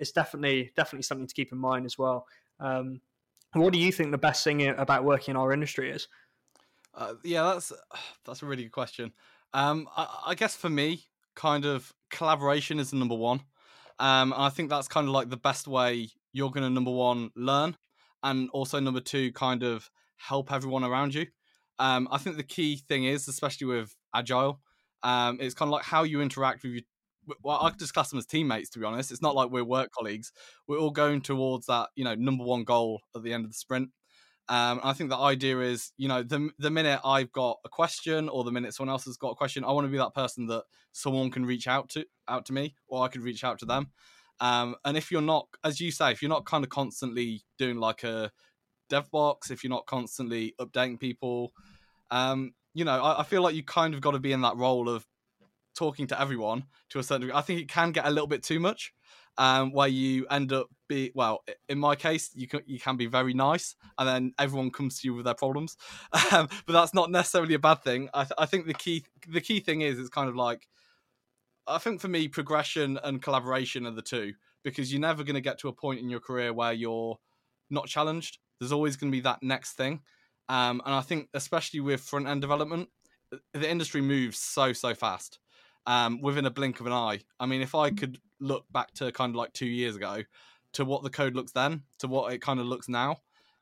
it's definitely definitely something to keep in mind as well. Um, what do you think the best thing about working in our industry is? Uh, yeah, that's [sighs] that's a really good question. Um, I, I, guess for me, kind of collaboration is the number one. Um, I think that's kind of like the best way you're going to number one learn, and also number two, kind of help everyone around you. Um, I think the key thing is, especially with agile, um, it's kind of like how you interact with your well, I just class them as teammates. To be honest, it's not like we're work colleagues. We're all going towards that, you know, number one goal at the end of the sprint. Um, I think the idea is, you know, the the minute I've got a question or the minute someone else has got a question, I want to be that person that someone can reach out to out to me, or I can reach out to them. Um, and if you're not, as you say, if you're not kind of constantly doing like a dev box, if you're not constantly updating people, um, you know, I, I feel like you kind of got to be in that role of talking to everyone to a certain degree. I think it can get a little bit too much, um, where you end up be well. In my case, you can you can be very nice, and then everyone comes to you with their problems. [laughs] Um, but that's not necessarily a bad thing. I, th- I think the key the key thing is it's kind of like I think for me, progression and collaboration are the two because you're never going to get to a point in your career where you're not challenged. There's always going to be that next thing. Um, and I think, especially with front end development, the industry moves so, so fast um, within a blink of an eye. I mean, if I could look back to kind of like two years ago to what the code looks then to what it kind of looks now,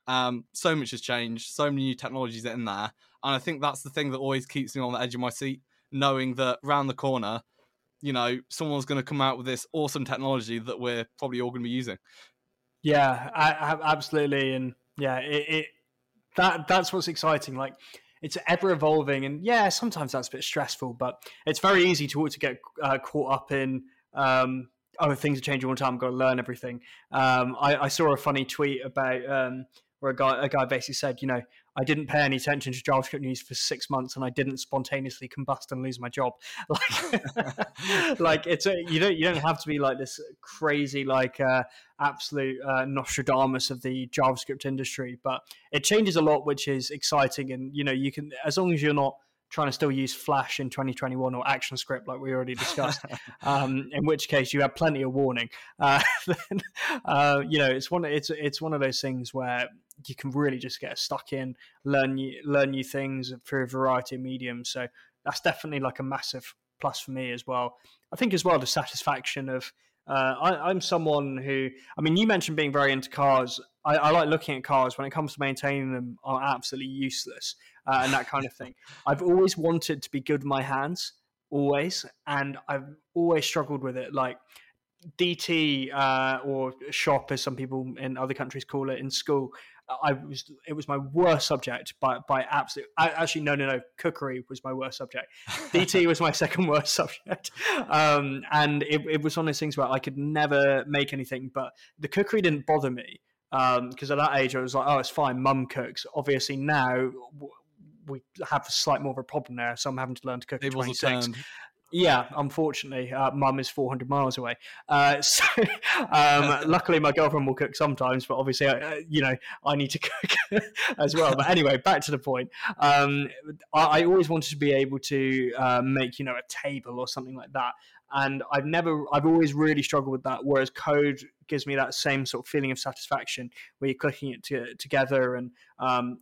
um, so much has changed. So many new technologies are in there, and I think that's the thing that always keeps me on the edge of my seat, knowing that round the corner, you know, someone's going to come out with this awesome technology that we're probably all going to be using. Yeah, I, I, absolutely, and yeah, it, it that that's what's exciting. Like it's ever evolving, and yeah, sometimes that's a bit stressful, but it's very easy to to get uh, caught up in. Um, oh, things are changing all the time. I've got to learn everything. Um, I, I, saw a funny tweet about um, where a guy a guy basically said, you know, I didn't pay any attention to JavaScript news for six months, and I didn't spontaneously combust and lose my job. [laughs] Like, [laughs] like it's a, you don't you don't have to be like this crazy like uh, absolute uh, Nostradamus of the JavaScript industry, but it changes a lot, which is exciting. And you know, you can as long as you're not trying to still use Flash in 2021 or ActionScript like we already discussed, [laughs] um, in which case you have plenty of warning. Uh, then, uh, you know, it's one it's it's one of those things where you can really just get stuck in, learn new, learn new things through a variety of mediums. So that's definitely like a massive plus for me as well. I think as well the satisfaction of uh, I, am someone who, I mean, you mentioned being very into cars. I, I, like looking at cars. When it comes to maintaining them, are absolutely useless uh, and that kind of thing. [laughs] I've always wanted to be good with my hands, always, and I've always struggled with it. Like DT uh, or shop, as some people in other countries call it in school. I was it was my worst subject by by absolute. I, actually, no, no, no. Cookery was my worst subject. [laughs] DT was my second worst subject, um, and it, it was one of those things where I could never make anything. But the cookery didn't bother me because um, at that age I was like, oh, it's fine. Mum cooks. Obviously now we have a slight more of a problem there, so I'm having to learn to cook at 26. Yeah, unfortunately, uh, mum is 400 miles away. Uh, [laughs] so, um, [laughs] luckily, my girlfriend will cook sometimes, but obviously, uh, you know, I need to [laughs] cook as well. But anyway, back to the point. Um, I, I, always wanted to be able to uh, make, you know, a table or something like that. and I've never, I've always really struggled with that. Whereas code gives me that same sort of feeling of satisfaction where you're clicking it to, together and um,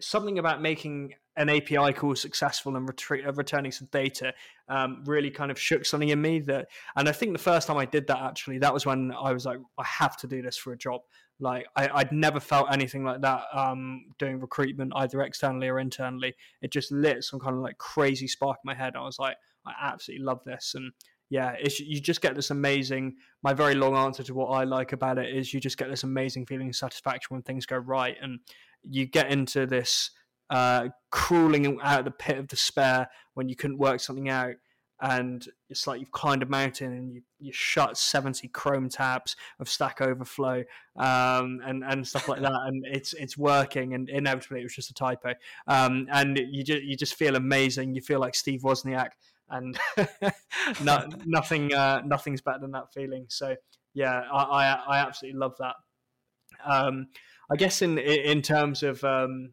something about making an API call successful and uh, returning some data um, really kind of shook something in me that, and I think the first time I did that actually, that was when I was like, I have to do this for a job. Like I, would never felt anything like that um, doing recruitment either externally or internally. It just lit some kind of like crazy spark in my head. I was like, I absolutely love this, and yeah, you just get this amazing. My very long answer to what I like about it is you just get this amazing feeling of satisfaction when things go right, and you get into this uh, crawling out of the pit of despair when you couldn't work something out. And it's like you've climbed a mountain and you, you shut 70 Chrome tabs of Stack Overflow um, and, and stuff like that. And it's it's working. And inevitably, it was just a typo. Um, and you just, you just feel amazing. You feel like Steve Wozniak. And [laughs] no, nothing uh, nothing's better than that feeling. So, yeah, I, I, I absolutely love that. Um, I guess in in terms of um,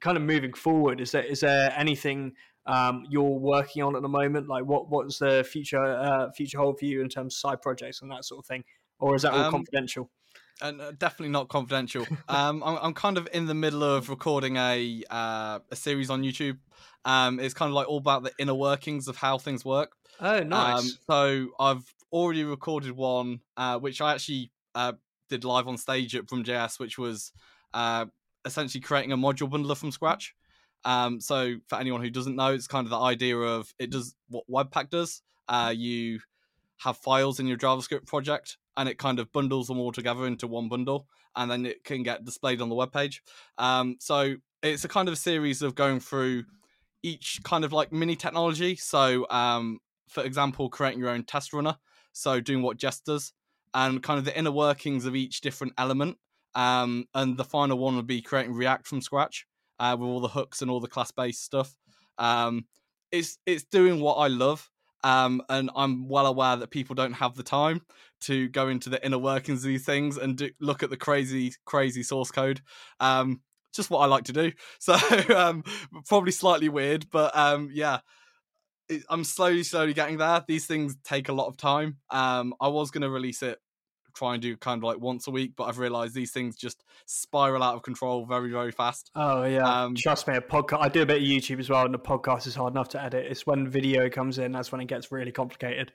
kind of moving forward, is there is there anything um, you're working on at the moment? Like what what's the future uh, future hold for you in terms of side projects and that sort of thing, or is that all um, confidential? And uh, definitely not confidential. [laughs] um, I'm, I'm kind of in the middle of recording a uh, a series on YouTube. Um, it's kind of like all about the inner workings of how things work. Oh, nice. Um, so I've already recorded one, uh, which I actually uh, did live on stage at BrumJS, which was uh, essentially creating a module bundler from scratch. Um, so for anyone who doesn't know, it's kind of the idea of it does what Webpack does. Uh, you have files in your JavaScript project, and it kind of bundles them all together into one bundle, and then it can get displayed on the web page. Um, so it's a kind of a series of going through each kind of like mini technology. So, um, for example, creating your own test runner. So doing what Jest does and kind of the inner workings of each different element. Um, and the final one would be creating React from scratch uh, with all the hooks and all the class based stuff. Um, it's it's doing what I love, um, and I'm well aware that people don't have the time to go into the inner workings of these things and do, look at the crazy crazy source code. Um, just what I like to do. [laughs] So um, probably slightly weird, but um, yeah. I'm slowly, slowly getting there. These things take a lot of time. Um, I was going to release it try and do kind of like once a week, but I've realized these things just spiral out of control very, very fast. Oh yeah, um, trust me. A podcast. I do a bit of YouTube as well, and the podcast is hard enough to edit. It's when video comes in that's when it gets really complicated.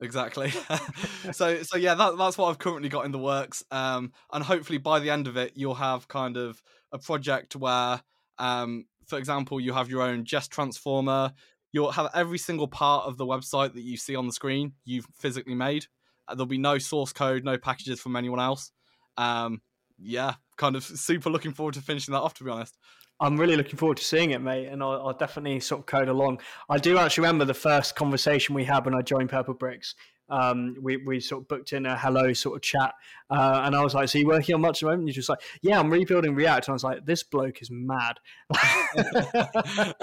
Exactly. [laughs] [laughs] so, so yeah, that, that's what I've currently got in the works, um, and hopefully by the end of it, you'll have kind of a project where, um, for example, you have your own Jest transformer. You'll have every single part of the website that you see on the screen you've physically made there'll be no source code, no packages from anyone else. Um, yeah, kind of super looking forward to finishing that off. To be honest. I'm really looking forward to seeing it, mate, and I'll, I'll, definitely sort of code along. I do actually remember the first conversation we had when I joined Purplebricks um, we, we sort of booked in a hello sort of chat. Uh, and I was like, So you working on much at the moment? And you're just like, Yeah, I'm rebuilding React. And I was like, This bloke is mad. [laughs]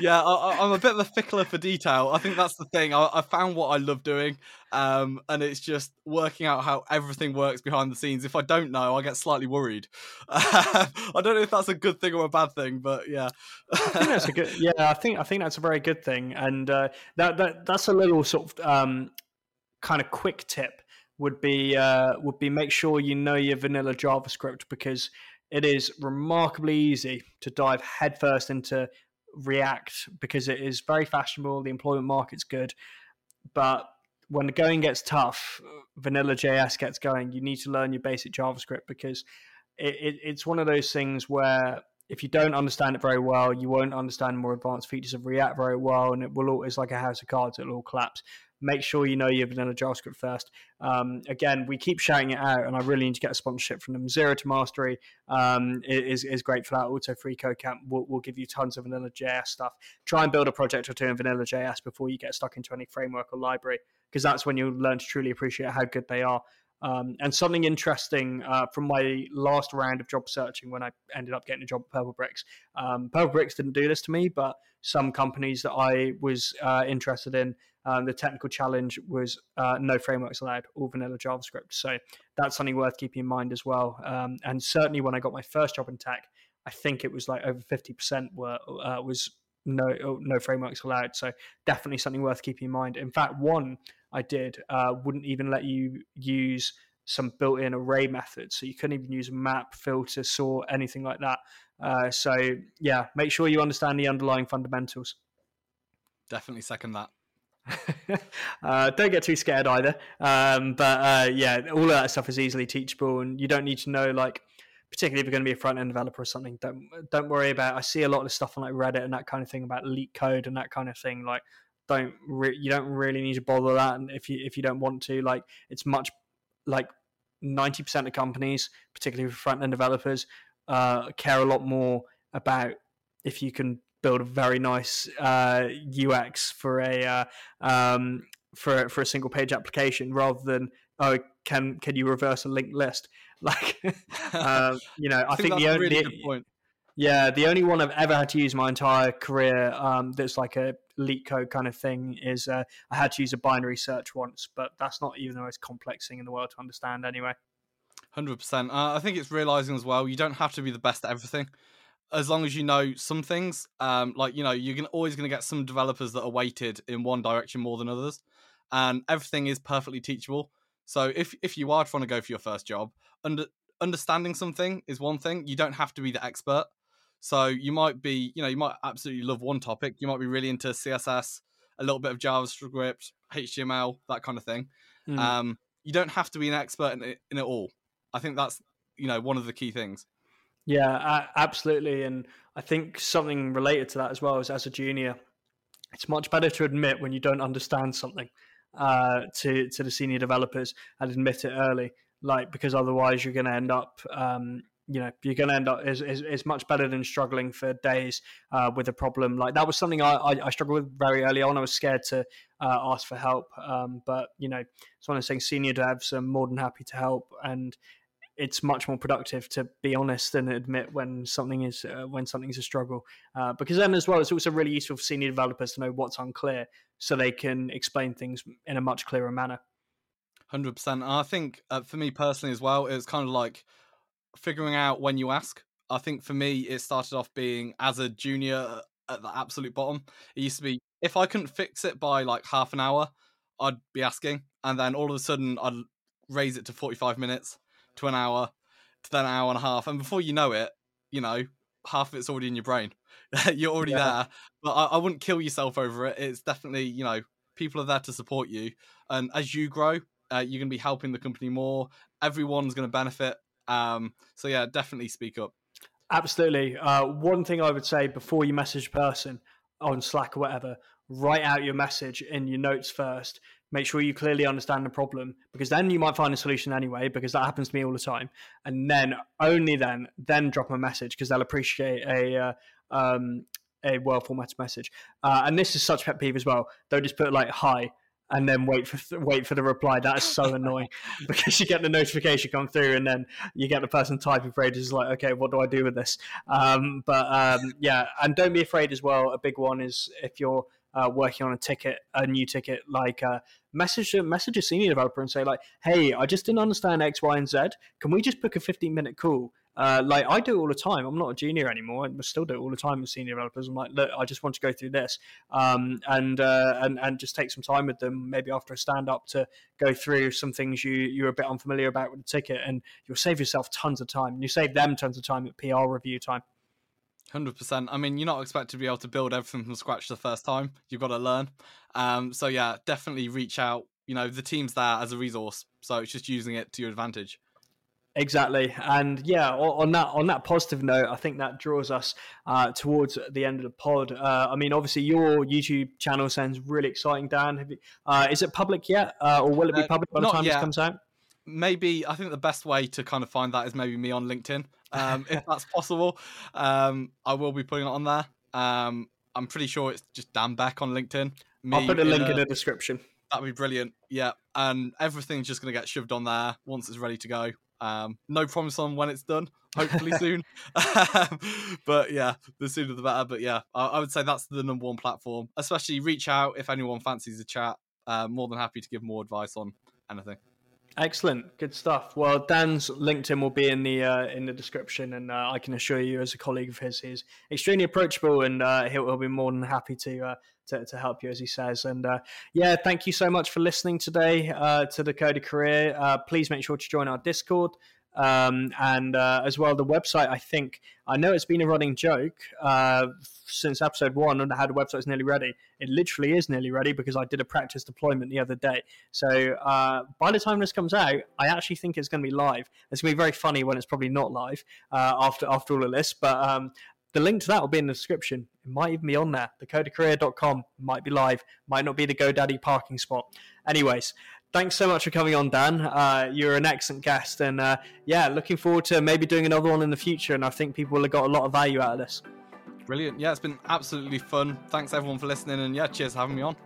yeah, I, am a bit of a fickler for detail. I think that's the thing. I, I found what I love doing. Um, and it's just working out how everything works behind the scenes. If I don't know, I get slightly worried. [laughs] I don't know if that's a good thing or a bad thing, but yeah. I think that's a good. Yeah, I think I think that's a very good thing, and uh, that that that's a little sort of um, kind of quick tip would be uh, would be make sure you know your vanilla JavaScript because it is remarkably easy to dive headfirst into React because it is very fashionable. The employment market's good, but when the going gets tough, vanilla JS gets going. You need to learn your basic JavaScript because it, it, it's one of those things where if you don't understand it very well, you won't understand more advanced features of React very well, and it will all, it's like a house of cards. It'll all collapse make sure you know your vanilla JavaScript first. Um, again, we keep shouting it out, and I really need to get a sponsorship from them. Zero to Mastery um, is, is great for that. Also, Free Code Camp will, will give you tons of vanilla JS stuff. Try and build a project or two in vanilla JS before you get stuck into any framework or library, because that's when you'll learn to truly appreciate how good they are. Um, and something interesting uh, from my last round of job searching when I ended up getting a job at Purplebricks. Um, Purplebricks didn't do this to me, but some companies that I was uh, interested in um, the technical challenge was uh, no frameworks allowed, all vanilla JavaScript. So that's something worth keeping in mind as well. Um, and certainly when I got my first job in tech, I think it was like over 50% were, uh, was no oh, no frameworks allowed. So definitely something worth keeping in mind. In fact, one I did uh, wouldn't even let you use some built-in array methods, so you couldn't even use map, filter, sort, anything like that. Uh, so yeah, make sure you understand the underlying fundamentals. Definitely second that. [laughs] uh, don't get too scared either. Um, but uh, yeah, all of that stuff is easily teachable, and you don't need to know like, particularly if you're going to be a front end developer or something. Don't don't worry about. I see a lot of stuff on like Reddit and that kind of thing about LeetCode and that kind of thing. Like, don't re- you don't really need to bother that, and if you if you don't want to, like, it's much like ninety percent of companies, particularly for front end developers, uh, care a lot more about if you can build a very nice uh, UX for a uh, um, for for a single page application rather than oh can can you reverse a linked list [laughs] like uh, you know I, I think, think the only really yeah the only one I've ever had to use my entire career um, that's like a leak LeetCode kind of thing is uh, I had to use a binary search once but that's not even the most complex thing in the world to understand anyway. Hundred uh, percent. I think it's realizing as well you don't have to be the best at everything as long as you know some things, um, like you know, you're always going to get some developers that are weighted in one direction more than others, and everything is perfectly teachable. So if if you are trying to go for your first job, under, understanding something is one thing. You don't have to be the expert. So you might be, you know, you might absolutely love one topic. You might be really into CSS, a little bit of JavaScript, HTML, that kind of thing. Mm. Um, you don't have to be an expert in it, in it all. I think that's you know one of the key things. Yeah, absolutely. And I think something related to that as well is as a junior, it's much better to admit when you don't understand something uh, to to the senior developers and admit it early, like because otherwise you're going to end up. Um, you know, you're going to end up is, much better than struggling for days uh, with a problem. Like that was something I, I, I, struggled with very early on. I was scared to uh, ask for help, um, but you know, it's one of. Senior devs are more than happy to help, and it's much more productive to be honest and admit when something is uh, when something's a struggle uh, because then as well it's also really useful for senior developers to know what's unclear so they can explain things in a much clearer manner 100% i think uh, for me personally as well it's kind of like figuring out when you ask i think for me it started off being as a junior at the absolute bottom it used to be if i couldn't fix it by like half an hour i'd be asking and then all of a sudden i'd raise it to 45 minutes to an hour to then an hour and a half, and before you know it, you know half of it's already in your brain. [laughs] You're already yeah. there, but I, I wouldn't kill yourself over it. It's definitely you know people are there to support you, and as you grow, uh, you're going to be helping the company more. Everyone's going to benefit. Um, so yeah, definitely speak up. Absolutely. Uh, one thing I would say before you message a person on Slack or whatever, write out your message in your notes first make sure you clearly understand the problem because then you might find a solution anyway because that happens to me all the time and then only then then drop a message because they'll appreciate a uh, um, a well formatted message uh, and this is such pet peeve as well They'll just put like hi and then wait for wait for the reply. That is so [laughs] annoying because you get the notification come through, and then you get the person typing for ages. Like, okay, what do I do with this? Um, but um, yeah, and don't be afraid as well. A big one is if you're uh, working on a ticket, a new ticket, like uh, message message a senior developer and say like, "Hey, I just didn't understand X, Y, and Z. Can we just book a 15 minute call?" Uh, like I do all the time. I'm not a junior anymore. I still do it all the time with senior developers. I'm like, look, I just want to go through this, um, and uh, and and just take some time with them, maybe after a stand up, to go through some things you you're a bit unfamiliar about with the ticket, and you'll save yourself tons of time. And you save them tons of time at PR review time. Hundred percent. I mean, you're not expected to be able to build everything from scratch the first time. You've got to learn. Um, so yeah, definitely reach out. You know, the team's there as a resource, so it's just using it to your advantage. Exactly, and yeah, on that on that positive note, I think that draws us uh, towards the end of the pod. Uh, I mean, obviously, your YouTube channel sounds really exciting, Dan. You, uh, is it public yet, uh, or will it be uh, public by the time yet. this comes out? Maybe I think the best way to kind of find that is maybe me on LinkedIn um, if that's possible. Um, I will be putting it on there. Um, I'm pretty sure it's just Dan Beck on LinkedIn. Me I'll put a link a, in the description. That'd be brilliant. Yeah, and everything's just going to get shoved on there once it's ready to go. Um, no promise on when it's done. Hopefully soon. [laughs] but yeah, the sooner the better. But yeah, I, I, would say that's the number one platform. Especially reach out if anyone fancies a chat. Uh, more than happy to give more advice on anything. Excellent, good stuff. Well, Dan's LinkedIn will be in the uh, in the description, and uh, I can assure you, as a colleague of his, he's extremely approachable, and uh, he'll, be more than happy to, uh, to, to help you, as he says. And uh, yeah, thank you so much for listening today uh, to the Coder Career. please make sure to join our Discord. Um, and uh, as well, the website, I think, I know it's been a running joke uh, since episode one on how the website's nearly ready. It literally is nearly ready because I did a practice deployment the other day. So uh, by the time this comes out, I actually think it's going to be live. It's going to be very funny when it's probably not live uh, after, after all of this. But um, the link to that will be in the description. It might even be on there. Thecodercareer.com might be live, might not be the GoDaddy parking spot. Anyways, thanks so much for coming on, Dan. Uh, you're an excellent guest, and uh, yeah, looking forward to maybe doing another one in the future. And I think people will have got a lot of value out of this. Brilliant. Yeah, it's been absolutely fun. Thanks everyone for listening, and yeah, cheers for having me on.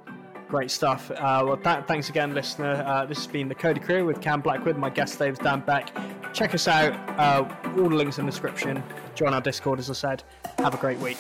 Great stuff. Uh, well, th- thanks again, listener. Uh, this has been the Coder Career with Cam Blackwood. My guest today is Dan Beck. Check us out. Uh, all the links in the description. Join our Discord, as I said. Have a great week.